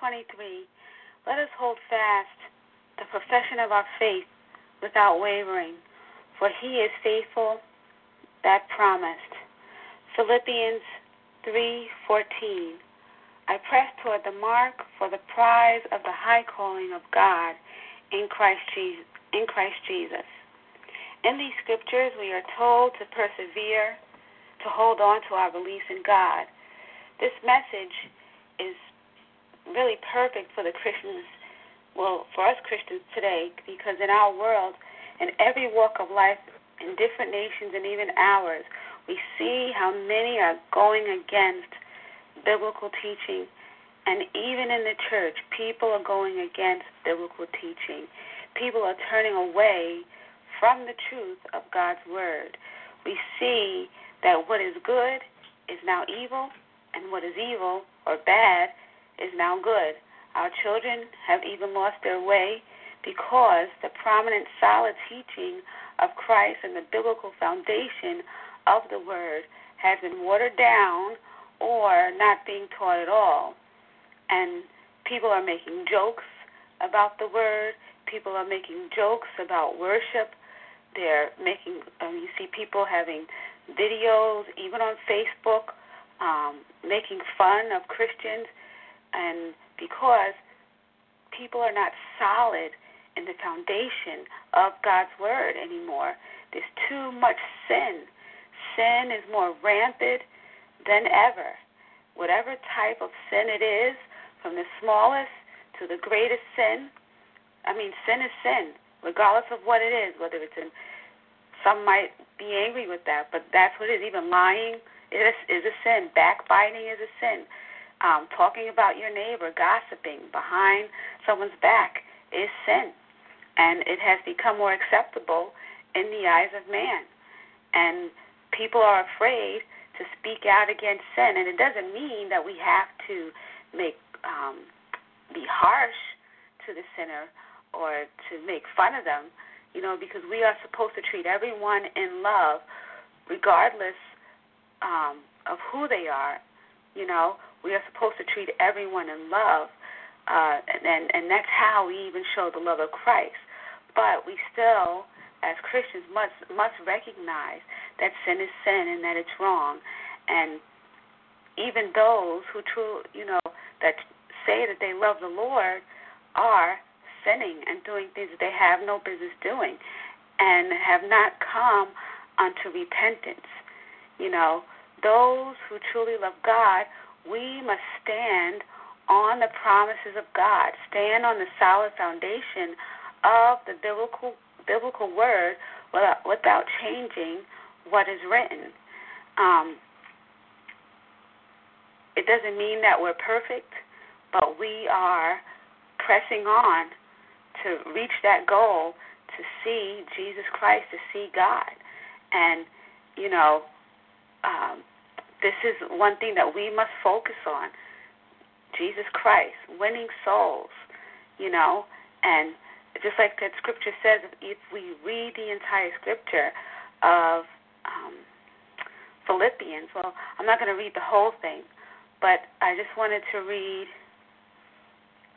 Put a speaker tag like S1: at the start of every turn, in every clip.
S1: Hebrews 10:23, let us hold fast the profession of our faith without wavering, for he is faithful that promised. Philippians 3:14, I press toward the mark for the prize of the high calling of God in Christ Jesus. In Christ Jesus. In these scriptures, we are told to persevere, to hold on to our beliefs in God. This message is really perfect for the Christians, well, for us Christians today, because in our world, in every walk of life, in different nations and even ours, we see how many are going against biblical teaching. And even in the church, people are going against biblical teaching. People are turning away from the truth of God's Word. We see that what is good is now evil, and what is evil or bad is now good. Our children have even lost their way because the prominent, solid teaching of Christ and the biblical foundation of the Word has been watered down or not being taught at all. And people are making jokes about the Word. People are making jokes about worship. They're making, um, you see people having videos, even on Facebook, um, making fun of Christians and because people are not solid in the foundation of God's word anymore, there's too much sin. Sin is more rampant than ever. Whatever type of sin it is, from the smallest to the greatest sin, I mean, sin is sin, regardless of what it is, whether it's in some might be angry with that, but that's what it is. Even lying is, is a sin. Backbiting is a sin um, talking about your neighbor, gossiping behind someone's back is sin. And it has become more acceptable in the eyes of man. And people are afraid to speak out against sin. And it doesn't mean that we have to make um, be harsh to the sinner or to make fun of them, you know, because we are supposed to treat everyone in love, regardless um, of who they are. You know, we are supposed to treat everyone in love, uh, and and that's how we even show the love of Christ. But we still, as Christians, must must recognize that sin is sin and that it's wrong, and even those who true, you know, that say that they love the Lord are sinning and doing things that they have no business doing, and have not come unto repentance. You know, those who truly love God we must stand on the promises of God, stand on the solid foundation of the biblical biblical word without, without changing what is written. Um, it doesn't mean that we're perfect, but we are pressing on to reach that goal to see Jesus Christ, to see God. And, you know, um, this is one thing that we must focus on Jesus Christ, winning souls, you know, and just like that scripture says, if we read the entire scripture of um, Philippians, well, I'm not going to read the whole thing, but I just wanted to read,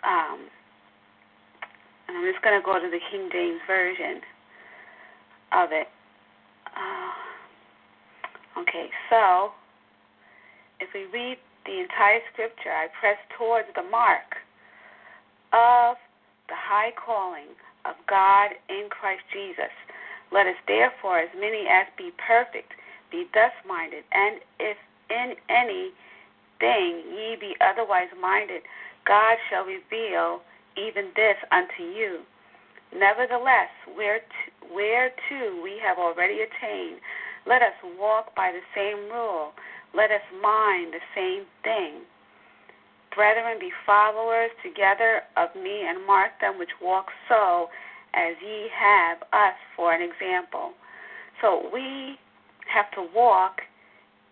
S1: um, and I'm just going to go to the King James Version of it. Uh, okay, so if we read the entire scripture, I press towards the mark of the high calling of God in Christ Jesus. Let us therefore, as many as be perfect, be thus minded, and if in any thing ye be otherwise minded, God shall reveal even this unto you. Nevertheless, whereto we have already attained, let us walk by the same rule. Let us mind the same thing. Brethren, be followers together of me and mark them which walk so as ye have us for an example. So we have to walk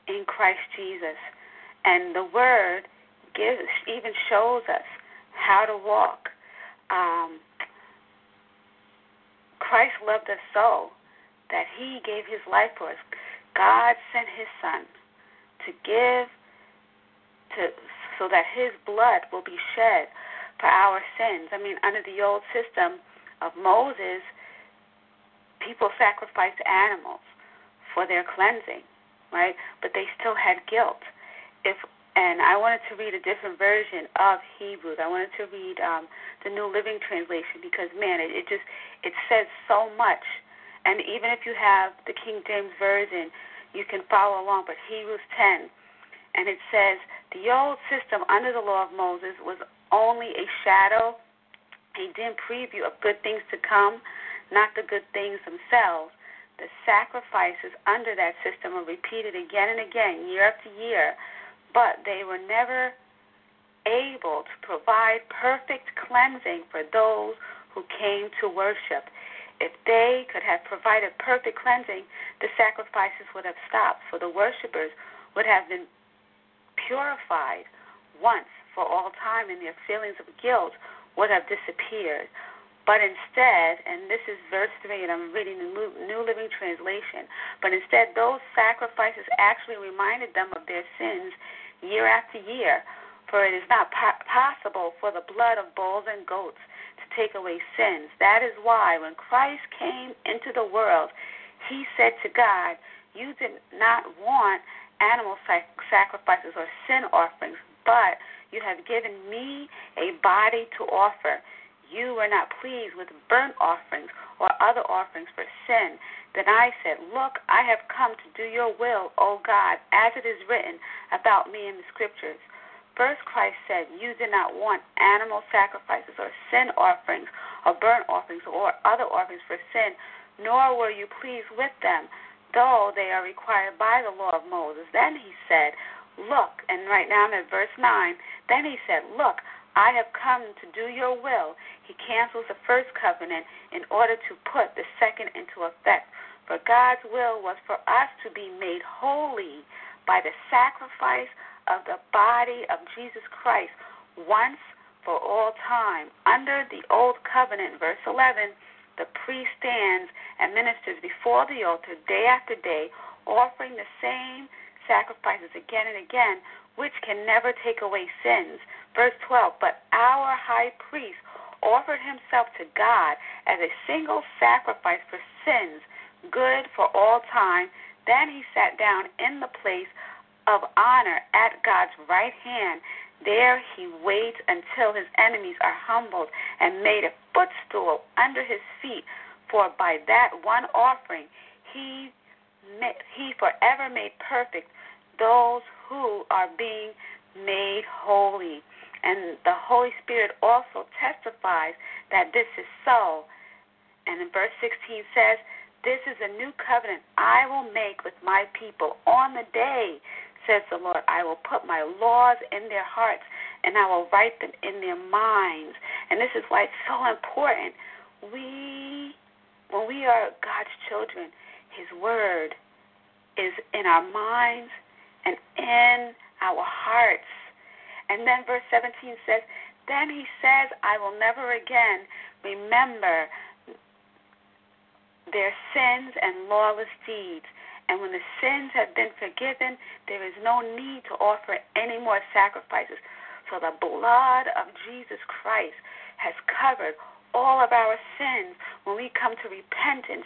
S1: in Christ Jesus. And the Word gives, even shows us how to walk. Um, Christ loved us so that he gave his life for us. God sent his son to give to so that his blood will be shed for our sins. I mean, under the old system of Moses, people sacrificed animals for their cleansing, right? But they still had guilt. If and I wanted to read a different version of Hebrews. I wanted to read um, the New Living Translation because man, it, it just it says so much. And even if you have the King James version, you can follow along. But Hebrews 10, and it says the old system under the law of Moses was only a shadow, a dim preview of good things to come, not the good things themselves. The sacrifices under that system are repeated again and again, year after year but they were never able to provide perfect cleansing for those who came to worship. If they could have provided perfect cleansing, the sacrifices would have stopped, for the worshippers would have been purified once for all time, and their feelings of guilt would have disappeared. But instead, and this is verse 3, and I'm reading the New Living Translation, but instead, those sacrifices actually reminded them of their sins year after year, for it is not po- possible for the blood of bulls and goats take away sins. That is why when Christ came into the world, he said to God, You did not want animal sac- sacrifices or sin offerings, but you have given me a body to offer. You were not pleased with burnt offerings or other offerings for sin. Then I said, Look, I have come to do your will, O God, as it is written about me in the scriptures. First, Christ said, You did not want animal sacrifices or sin offerings or burnt offerings or other offerings for sin, nor were you pleased with them, though they are required by the law of Moses. Then he said, Look, and right now I'm at verse 9. Then he said, Look, I have come to do your will. He cancels the first covenant in order to put the second into effect. For God's will was for us to be made holy by the sacrifice of the body of Jesus Christ once for all time. Under the Old Covenant, verse 11, the priest stands and ministers before the altar day after day, offering the same sacrifices again and again, which can never take away sins. Verse 12, but our high priest offered himself to God as a single sacrifice for sins good for all time. Then he sat down in the place of honor at God's right hand. There he waits until his enemies are humbled and made a footstool under his feet. For by that one offering he he forever made perfect those who are being made holy. And the Holy Spirit also testifies that this is so. And in verse 16 says, this is a new covenant I will make with my people on the day, says the Lord. I will put my laws in their hearts and I will write them in their minds. And this is why it's so important. We, when we are God's children, His Word is in our minds and in our hearts. And then verse 17 says, Then He says, I will never again remember their sins and lawless deeds. And when the sins have been forgiven, there is no need to offer any more sacrifices. For the blood of Jesus Christ has covered all of our sins when we come to repentance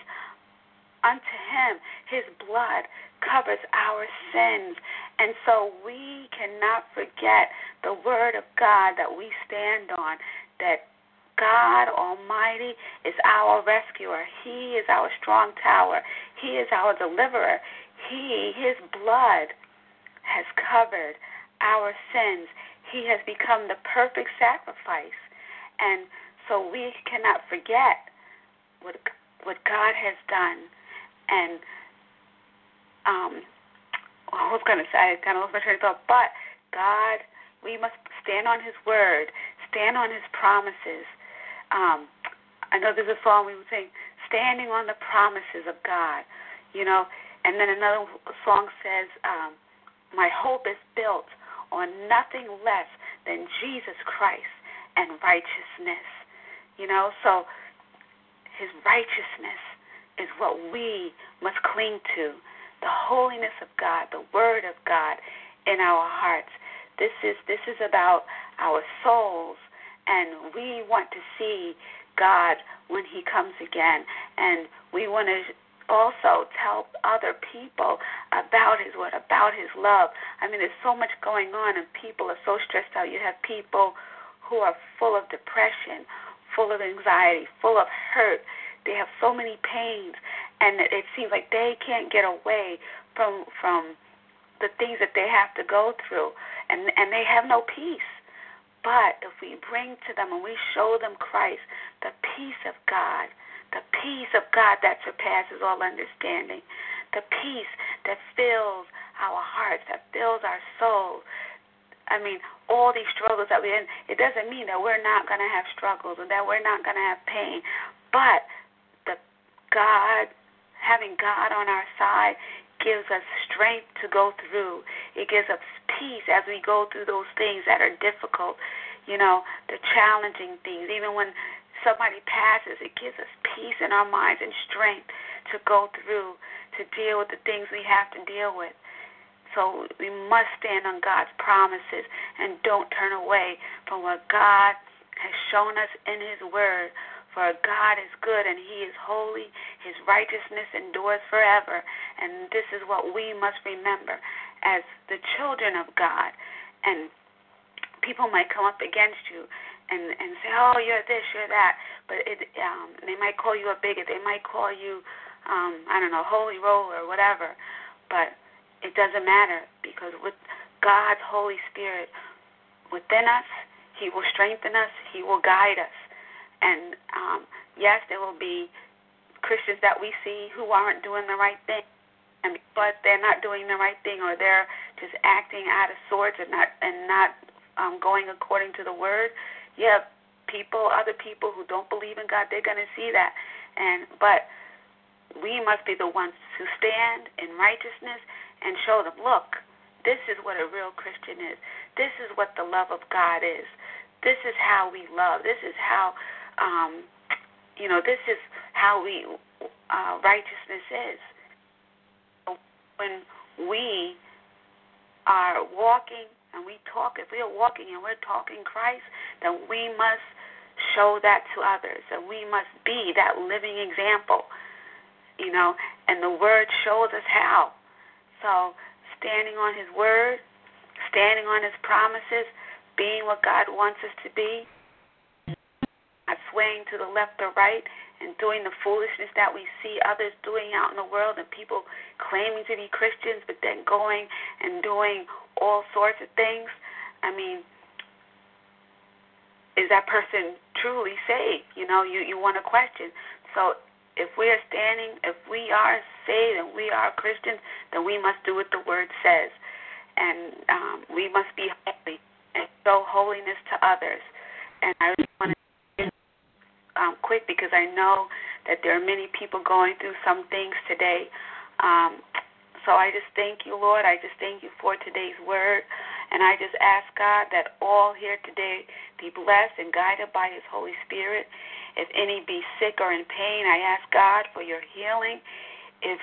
S1: unto Him. His blood covers our sins. And so we cannot forget the Word of God that we stand on, that God Almighty is our rescuer. He is our strong tower. He is our deliverer. He, His blood has covered our sins. He has become the perfect sacrifice. And so we cannot forget what what God has done. And um, I was going to say, I kind of lost my train of thought, but God, we must stand on His word, stand on His promises. Um, I know there's a song we would sing, standing on the promises of God, you know. And then another song says, um, my hope is built on nothing less than Jesus Christ and righteousness. You know, so his righteousness is what we must cling to. The holiness of God, the word of God in our hearts. This is this is about our souls and we want to see God when he comes again and we want to also tell other people about his word, about his love. I mean, there's so much going on, and people are so stressed out. You have people who are full of depression, full of anxiety, full of hurt. They have so many pains, and it seems like they can't get away from from the things that they have to go through, and and they have no peace. But if we bring to them and we show them Christ, the peace of God, the peace of God that surpasses all understanding, the peace that fills our hearts, that fills our souls. I mean, all these struggles that we're in, it doesn't mean that we're not going to have struggles and that we're not going to have pain. But the God, having God on our side, gives us strength to go through. It gives us peace as we go through those things that are difficult, you know, the challenging things. Even when somebody passes, it gives us peace in our minds and strength to go through, to deal with the things we have to deal with. So we must stand on God's promises and don't turn away from what God has shown us in His Word. For God is good and He is holy. His righteousness endures forever. And this is what we must remember as the children of God. And people might come up against you and and say, oh, you're this, you're that, but it um, they might call you a bigot, they might call you, um, I don't know, holy roller or whatever, but it doesn't matter because with God's Holy Spirit within us, He will strengthen us, He will guide us, and um, yes, there will be Christians that we see who aren't doing the right thing. And but they're not doing the right thing, or they're just acting out of sorts and not and not um, going according to the word yeah, people, other people who don't believe in God, they're going to see that. And but we must be the ones to stand in righteousness and show them, look, this is what a real Christian is. This is what the love of God is. This is how we love. This is how, um, you know, this is how we uh, righteousness is. When we are walking and we talk, if we are walking and we're talking Christ, then we must show that to others. And we must be that living example, you know, and the Word shows us how. So, standing on His Word, standing on His promises, being what God wants us to be, not swaying to the left or right, and doing the foolishness that we see others doing out in the world and people claiming to be Christians but then going and doing all sorts of things. I mean, is that person truly saved? You know, you, you want to question. So if we are standing, if we are saved and we are Christians, then we must do what the Word says. And um, we must be holy and show holiness to others. And I just want to um, quick because I know that there are many people going through some things today. Um, so I just thank you, Lord. I just thank you for today's word. And I just ask, God, that all here today be blessed and guided by His Holy Spirit. If any be sick or in pain, I ask, God, for your healing. If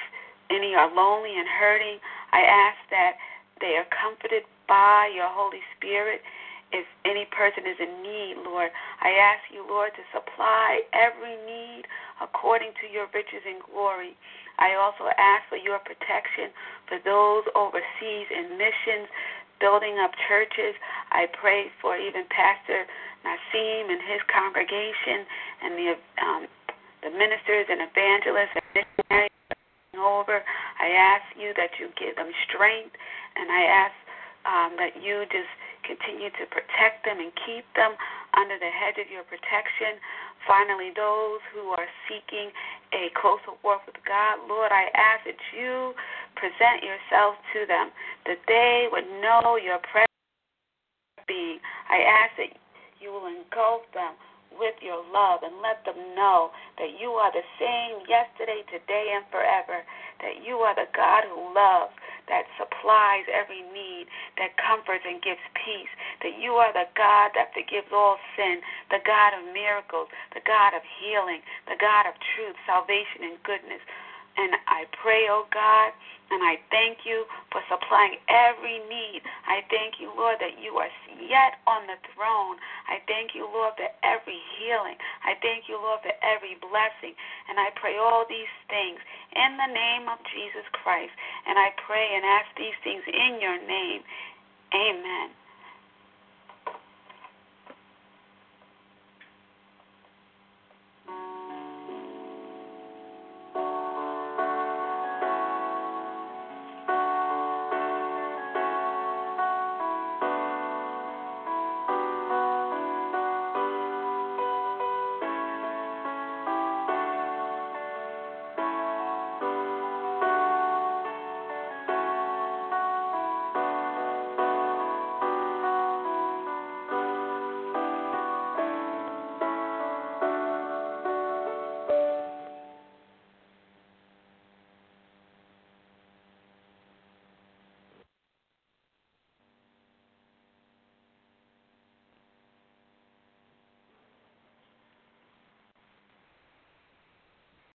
S1: any are lonely and hurting, I ask that they are comforted by your Holy Spirit. If any person is in need, Lord, I ask you, Lord, to supply every need according to your riches and glory. I also ask for your protection for those overseas in missions, building up churches. I pray for even Pastor Nasim and his congregation and the um, the ministers and evangelists and missionaries over. I ask you that you give them strength, and I ask um, that you just continue to protect them and keep them under the hedge of your protection. Finally, those who are seeking a closer walk with God, Lord, I ask that you present yourself to them, that they would know your presence being. I ask that you will engulf them with your love and let them know that you are the same yesterday, today, and forever. That you are the God who loves, that supplies every need, that comforts and gives peace. That you are the God that forgives all sin, the God of miracles, the God of healing, the God of truth, salvation, and goodness. And I pray, oh God, and I thank you for supplying every need. I thank you, Lord, that you are yet on the throne. I thank you, Lord, for every healing. I thank you, Lord, for every blessing. And I pray all these things in the name of Jesus Christ. And I pray and ask these things in your name. Amen.